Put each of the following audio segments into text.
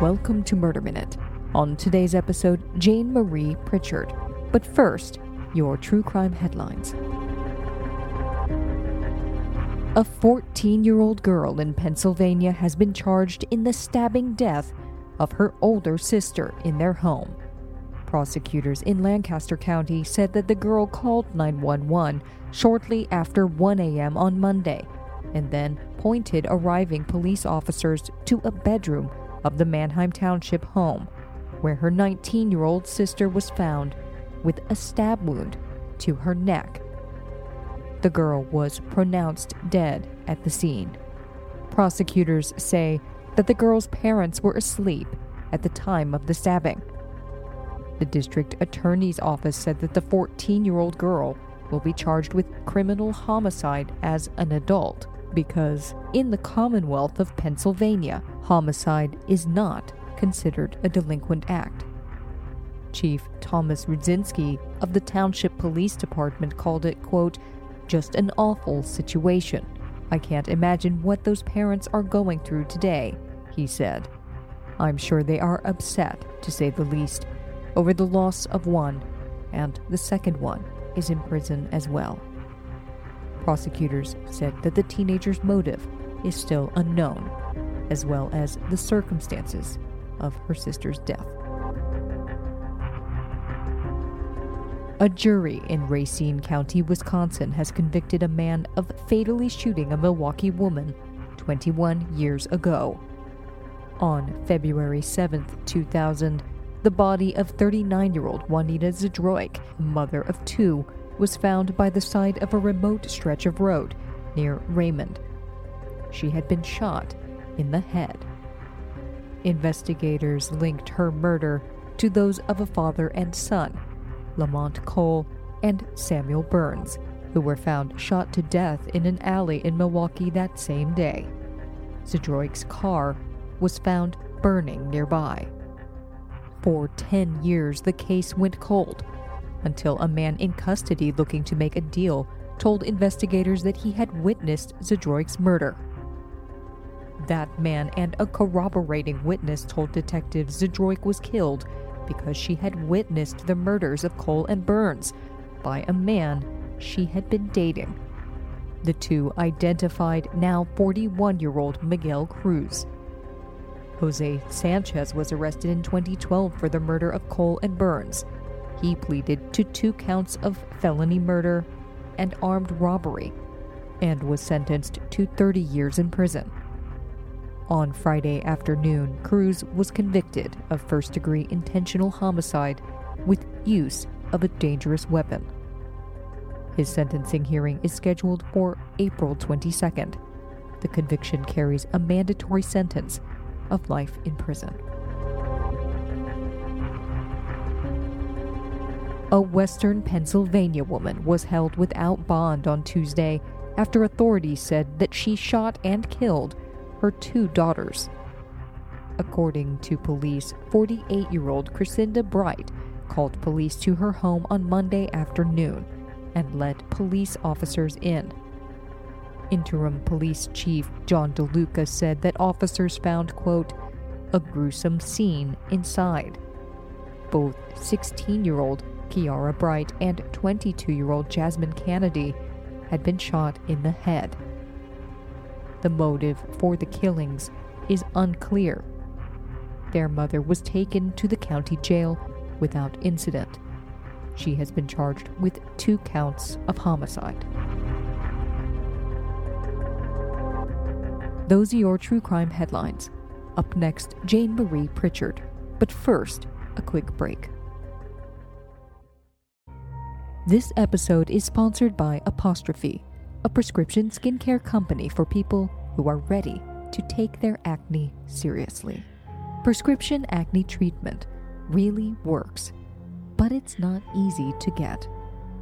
welcome to Murder Minute. On today's episode, Jane Marie Pritchard. But first, your true crime headlines. A 14 year old girl in Pennsylvania has been charged in the stabbing death of her older sister in their home. Prosecutors in Lancaster County said that the girl called 911 shortly after 1 a.m. on Monday and then pointed arriving police officers to a bedroom of the Manheim Township home, where her 19 year old sister was found with a stab wound to her neck. The girl was pronounced dead at the scene. Prosecutors say that the girl's parents were asleep at the time of the stabbing. The district attorney's office said that the 14 year old girl will be charged with criminal homicide as an adult because in the Commonwealth of Pennsylvania, homicide is not considered a delinquent act. Chief Thomas Rudzinski of the Township Police Department called it, quote, just an awful situation. I can't imagine what those parents are going through today, he said. I'm sure they are upset, to say the least, over the loss of one, and the second one is in prison as well. Prosecutors said that the teenager's motive is still unknown, as well as the circumstances of her sister's death. A jury in Racine County, Wisconsin has convicted a man of fatally shooting a Milwaukee woman 21 years ago. On February 7, 2000, the body of 39 year old Juanita Zdroik, mother of two, was found by the side of a remote stretch of road near Raymond. She had been shot in the head. Investigators linked her murder to those of a father and son, Lamont Cole and Samuel Burns, who were found shot to death in an alley in Milwaukee that same day. Zdroik's car was found burning nearby. For 10 years, the case went cold until a man in custody looking to make a deal told investigators that he had witnessed Zdroik's murder. That man and a corroborating witness told detectives Zdroik was killed because she had witnessed the murders of Cole and Burns by a man she had been dating. The two identified now 41 year old Miguel Cruz. Jose Sanchez was arrested in 2012 for the murder of Cole and Burns. He pleaded to two counts of felony murder and armed robbery and was sentenced to 30 years in prison. On Friday afternoon, Cruz was convicted of first degree intentional homicide with use of a dangerous weapon. His sentencing hearing is scheduled for April 22nd. The conviction carries a mandatory sentence of life in prison. A Western Pennsylvania woman was held without bond on Tuesday after authorities said that she shot and killed her two daughters. According to police, 48 year old Crescinda Bright called police to her home on Monday afternoon and let police officers in. Interim Police Chief John DeLuca said that officers found, quote, a gruesome scene inside. Both 16 year old Kiara Bright and 22 year old Jasmine Kennedy had been shot in the head. The motive for the killings is unclear. Their mother was taken to the county jail without incident. She has been charged with two counts of homicide. Those are your true crime headlines. Up next, Jane Marie Pritchard. But first, a quick break. This episode is sponsored by Apostrophe, a prescription skincare company for people who are ready to take their acne seriously. Prescription acne treatment really works, but it's not easy to get.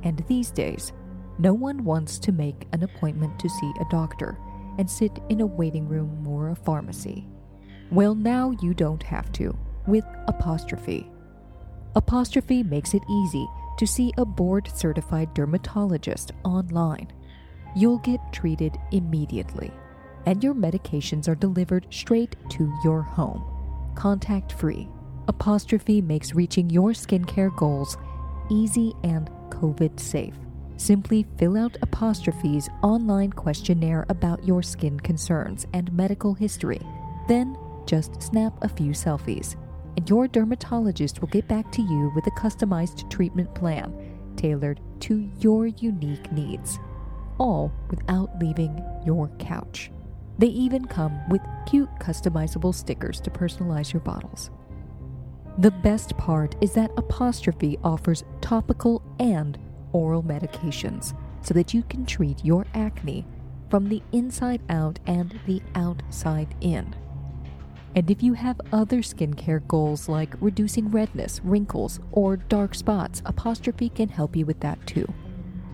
And these days, no one wants to make an appointment to see a doctor and sit in a waiting room or a pharmacy. Well, now you don't have to with Apostrophe. Apostrophe makes it easy to see a board certified dermatologist online. You'll get treated immediately, and your medications are delivered straight to your home. contact free. Apostrophe makes reaching your skincare goals easy and COVID safe. Simply fill out Apostrophe's online questionnaire about your skin concerns and medical history. Then just snap a few selfies, and your dermatologist will get back to you with a customized treatment plan tailored to your unique needs, all without leaving your couch. They even come with cute customizable stickers to personalize your bottles. The best part is that Apostrophe offers topical and oral medications so that you can treat your acne from the inside out and the outside in. And if you have other skincare goals like reducing redness, wrinkles, or dark spots, Apostrophe can help you with that too.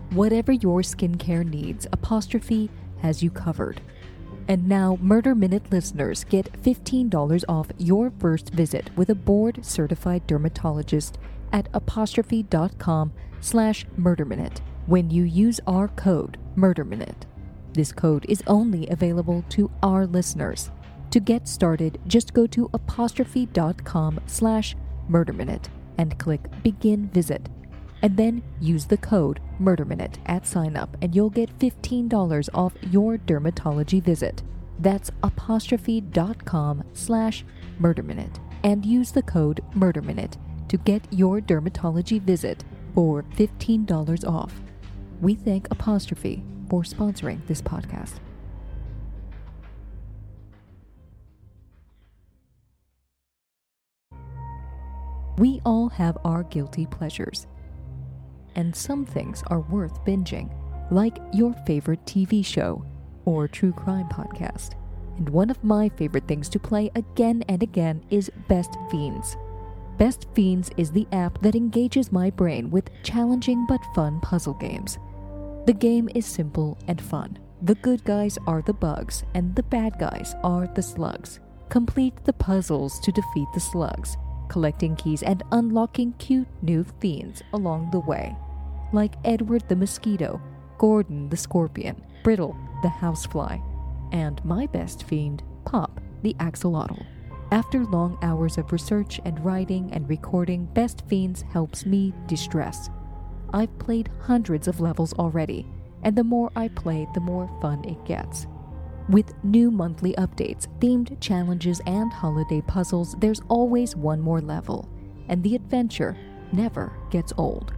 Whatever your skincare needs, Apostrophe has you covered. And now, Murder Minute listeners get $15 off your first visit with a board certified dermatologist at apostrophe.com slash murderminute when you use our code murderminute. This code is only available to our listeners. To get started, just go to apostrophe.com slash murderminute and click begin visit. And then use the code murderminute at sign up and you'll get $15 off your dermatology visit. That's apostrophe.com slash murderminute and use the code murderminute to get your dermatology visit for $15 off. We thank Apostrophe for sponsoring this podcast. We all have our guilty pleasures, and some things are worth binging, like your favorite TV show or true crime podcast. And one of my favorite things to play again and again is Best Fiends. Best Fiends is the app that engages my brain with challenging but fun puzzle games. The game is simple and fun. The good guys are the bugs, and the bad guys are the slugs. Complete the puzzles to defeat the slugs, collecting keys and unlocking cute new fiends along the way, like Edward the Mosquito, Gordon the Scorpion, Brittle the Housefly, and my best fiend, Pop the Axolotl. After long hours of research and writing and recording, Best Fiends helps me distress. I've played hundreds of levels already, and the more I play, the more fun it gets. With new monthly updates, themed challenges, and holiday puzzles, there's always one more level, and the adventure never gets old.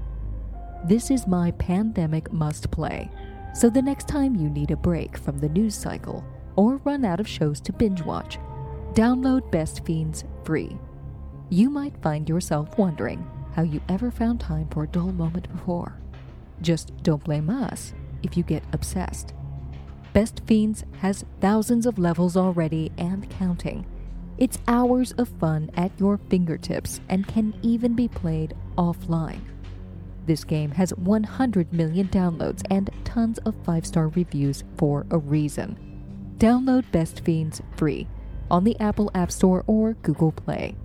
This is my pandemic must play, so the next time you need a break from the news cycle or run out of shows to binge watch, Download Best Fiends free. You might find yourself wondering how you ever found time for a dull moment before. Just don't blame us if you get obsessed. Best Fiends has thousands of levels already and counting. It's hours of fun at your fingertips and can even be played offline. This game has 100 million downloads and tons of 5 star reviews for a reason. Download Best Fiends free on the Apple App Store or Google Play.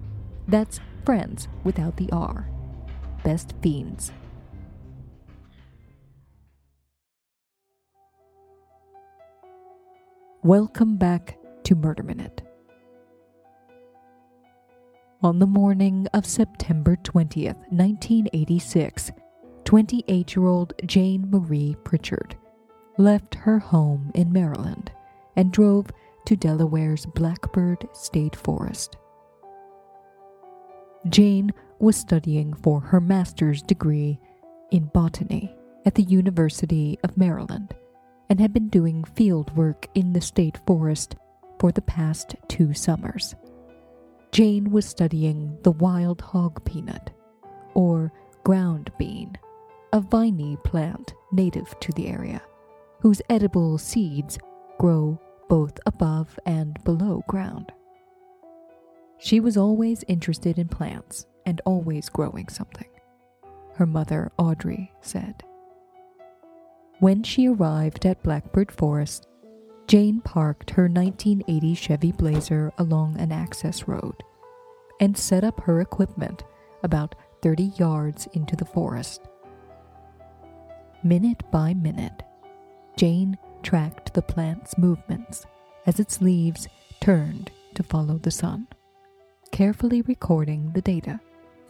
That's Friends without the R. Best Fiends. Welcome back to Murder Minute. On the morning of September 20th, 1986, 28 year old Jane Marie Pritchard left her home in Maryland and drove to Delaware's Blackbird State Forest. Jane was studying for her master's degree in botany at the University of Maryland and had been doing field work in the state forest for the past two summers. Jane was studying the wild hog peanut, or ground bean, a viney plant native to the area, whose edible seeds grow both above and below ground. She was always interested in plants and always growing something, her mother, Audrey, said. When she arrived at Blackbird Forest, Jane parked her 1980 Chevy Blazer along an access road and set up her equipment about 30 yards into the forest. Minute by minute, Jane tracked the plant's movements as its leaves turned to follow the sun. carefully recording the data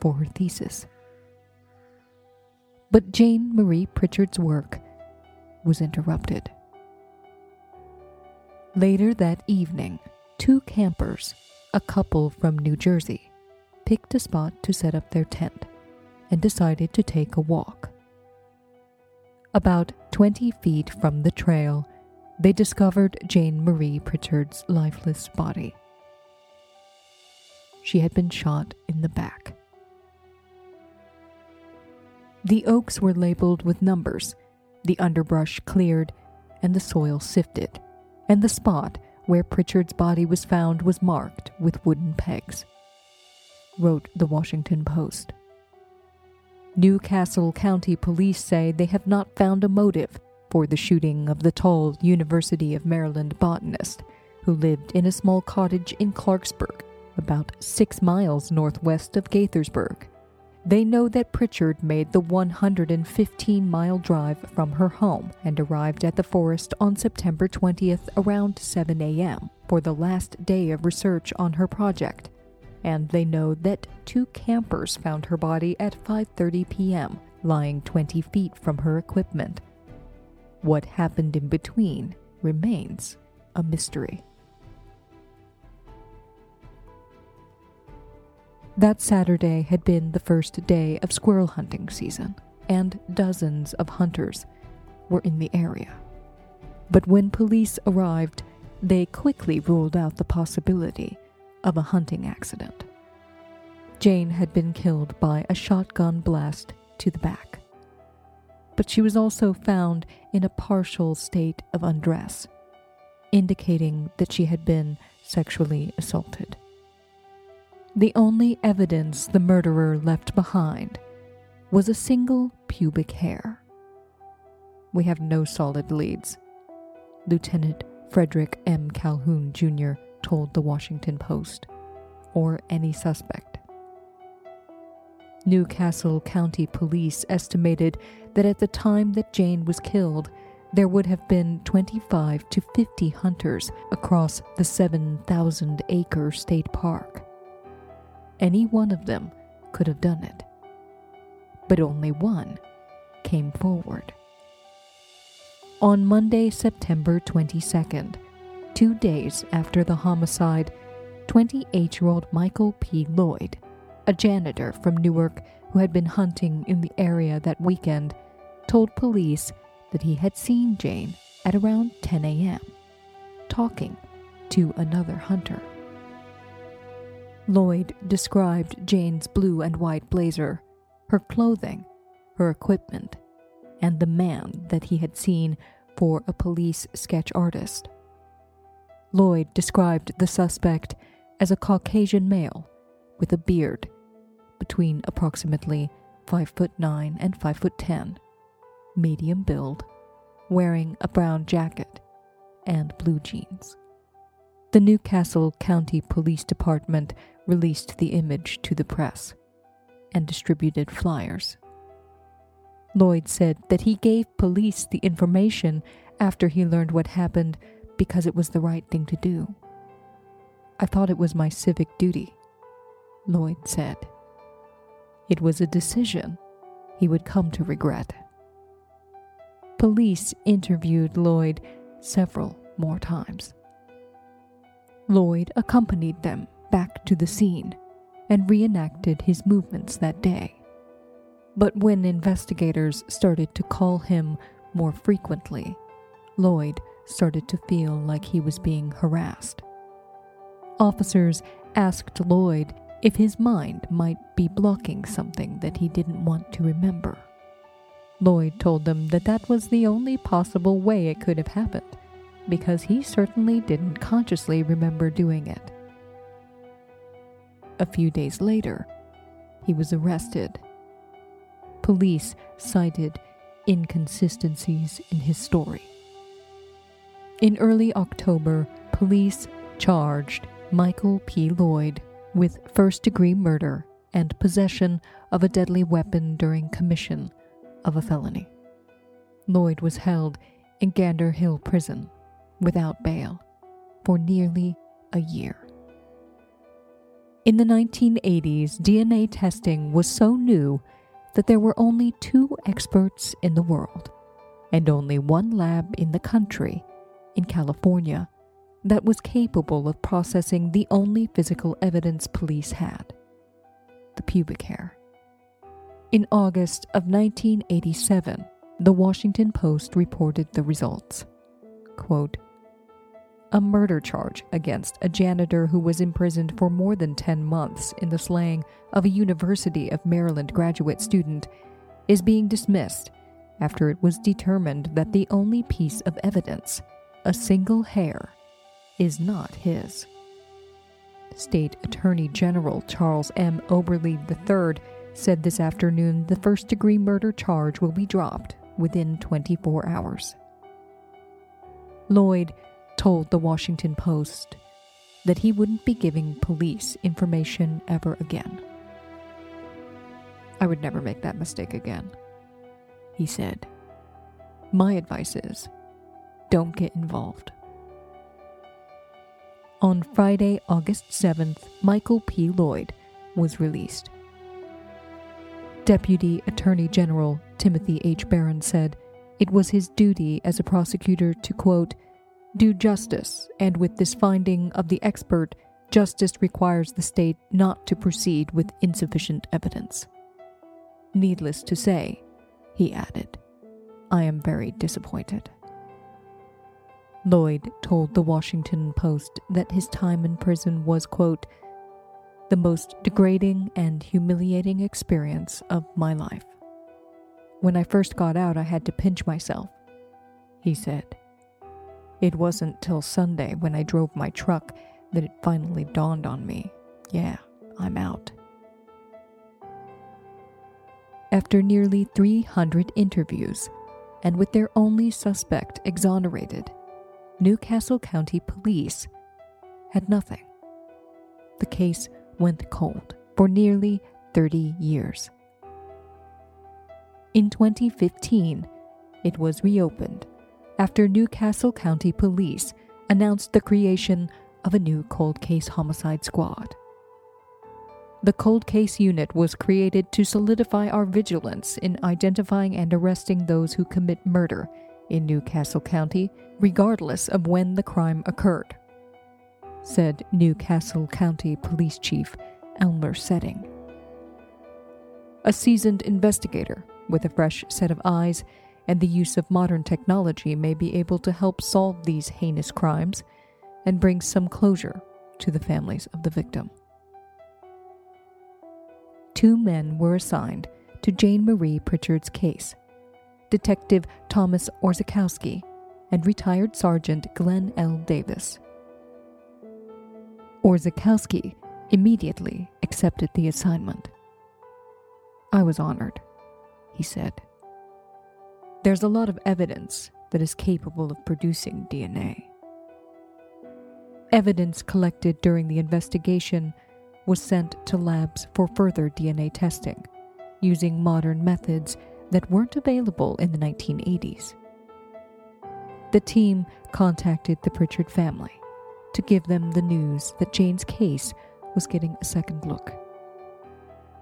for her thesis. But Jane Marie Pritchard's work was interrupted. Later that evening, two campers, a couple from New Jersey, picked a spot to set up their tent and decided to take a walk. About 20 feet from the trail, they discovered Jane Marie Pritchard's lifeless body. She had been shot in the back. The oaks were labeled with numbers, the underbrush cleared, and the soil sifted, and the spot where Pritchard's body was found was marked with wooden pegs, wrote the Washington Post. New Castle County police say they have not found a motive for the shooting of the tall University of Maryland botanist who lived in a small cottage in Clarksburg, about six miles northwest of Gaithersburg. They know that Pritchard made the 115 mile drive from her home and arrived at the forest on September 20th around 7 a.m. for the last day of research on her project. And they know that two campers found her body at 5:30 p.m., lying 20 feet from her equipment. What happened in between remains a mystery. That Saturday had been the first day of squirrel hunting season, and dozens of hunters were in the area. But when police arrived, they quickly ruled out the possibility of a hunting accident. Jane had been killed by a shotgun blast to the back. But she was also found in a partial state of undress, indicating that she had been sexually assaulted. The only evidence the murderer left behind was a single pubic hair. We have no solid leads. Lieutenant Frederick M. Calhoun Jr. told the Washington Post, or any suspect. New Castle County Police estimated that at the time that Jane was killed, there would have been 25 to 50 hunters across the 7,000 acre state park. Any one of them could have done it. But only one came forward. On Monday, September 22nd, two days after the homicide, 28 year old Michael P. Lloyd, a janitor from Newark who had been hunting in the area that weekend, told police that he had seen Jane at around 10 a.m., talking to another hunter. Lloyd described Jane's blue and white blazer, her clothing, her equipment, and the man that he had seen for a police sketch artist. Lloyd described the suspect as a Caucasian male with a beard between approximately 5 foot 9 and 5 foot 10, medium build, wearing a brown jacket and blue jeans. The New Castle County Police Department released the image to the press and distributed flyers. Lloyd said that he gave police the information after he learned what happened because it was the right thing to do. I thought it was my civic duty, Lloyd said. It was a decision he would come to regret. Police interviewed Lloyd several more times. Lloyd accompanied them back to the scene and reenacted his movements that day. But when investigators started to call him more frequently, Lloyd started to feel like he was being harassed. Officers asked Lloyd if his mind might be blocking something that he didn't want to remember. Lloyd told them that that was the only possible way it could have happened, because he certainly didn't consciously remember doing it. A few days later, he was arrested. Police cited inconsistencies in his story. In early October, police charged Michael P. Lloyd with first degree murder and possession of a deadly weapon during commission of a felony. Lloyd was held in Gander Hill Prison without bail for nearly a year. In the 1980s, DNA testing was so new that there were only two experts in the world, and only one lab in the country, in California, that was capable of processing the only physical evidence police had the pubic hair. In August of 1987, the Washington Post reported the results. Quote, a murder charge against a janitor who was imprisoned for more than 10 months in the slaying of a University of Maryland graduate student is being dismissed after it was determined that the only piece of evidence, a single hair, is not his. State Attorney General Charles M. Oberly III said this afternoon the first degree murder charge will be dropped within 24 hours. Lloyd told the Washington Post that he wouldn't be giving police information ever again. I would never make that mistake again, he said. My advice is don't get involved. On Friday, August 7th, Michael P. Lloyd was released. Deputy Attorney General Timothy H. Barron said it was his duty as a prosecutor to, quote, do justice, and with this finding of the expert, justice requires the state not to proceed with insufficient evidence. Needless to say, he added, I am very disappointed. Lloyd told the Washington Post that his time in prison was, quote, the most degrading and humiliating experience of my life. When I first got out, I had to pinch myself, he said. It wasn't till Sunday when I drove my truck that it finally dawned on me yeah, I'm out. After nearly 300 interviews, and with their only suspect exonerated, New Castle County Police had nothing. The case went cold for nearly 30 years. In 2015, it was reopened after New Castle County Police announced the creation of a new cold case homicide squad. The cold case unit was created to solidify our vigilance in identifying and arresting those who commit murder in New Castle County, regardless of when the crime occurred, said New Castle County Police Chief Elmer Setting. A seasoned investigator with a fresh set of eyes and the use of modern technology may be able to help solve these heinous crimes and bring some closure to the families of the victim. Two men were assigned to Jane Marie Pritchard's case Detective Thomas Orzechowski and retired Sergeant Glenn L. Davis. Orzechowski immediately accepted the assignment. I was honored, he said. There's a lot of evidence that is capable of producing DNA. Evidence collected during the investigation was sent to labs for further DNA testing, using modern methods that weren't available in the 1980s. The team contacted the Pritchard family to give them the news that Jane's case was getting a second look.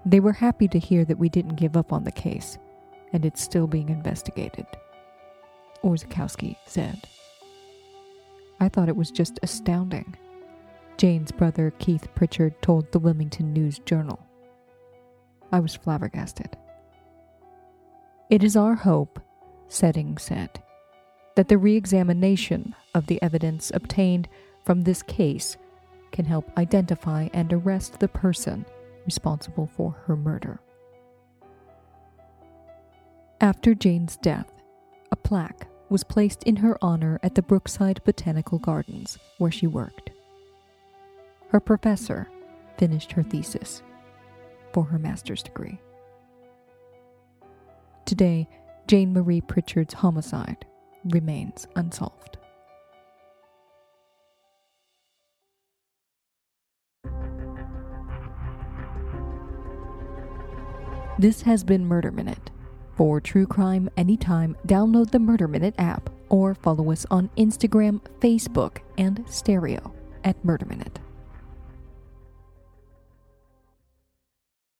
They were happy to hear that we didn't give up on the case and it's still being investigated, Orzechowski said. I thought it was just astounding, Jane's brother Keith Pritchard told the Wilmington News Journal. I was flabbergasted. It is our hope, Setting said, that the re examination of the evidence obtained from this case can help identify and arrest the person responsible for her murder. After Jane's death, a plaque was placed in her honor at the Brookside Botanical Gardens, where she worked. Her professor finished her thesis for her master's degree. Today, Jane Marie Pritchard's homicide remains unsolved. This has been Murder Minute. For true crime anytime, download the Murder Minute app or follow us on Instagram, Facebook, and Stereo at Murder Minute.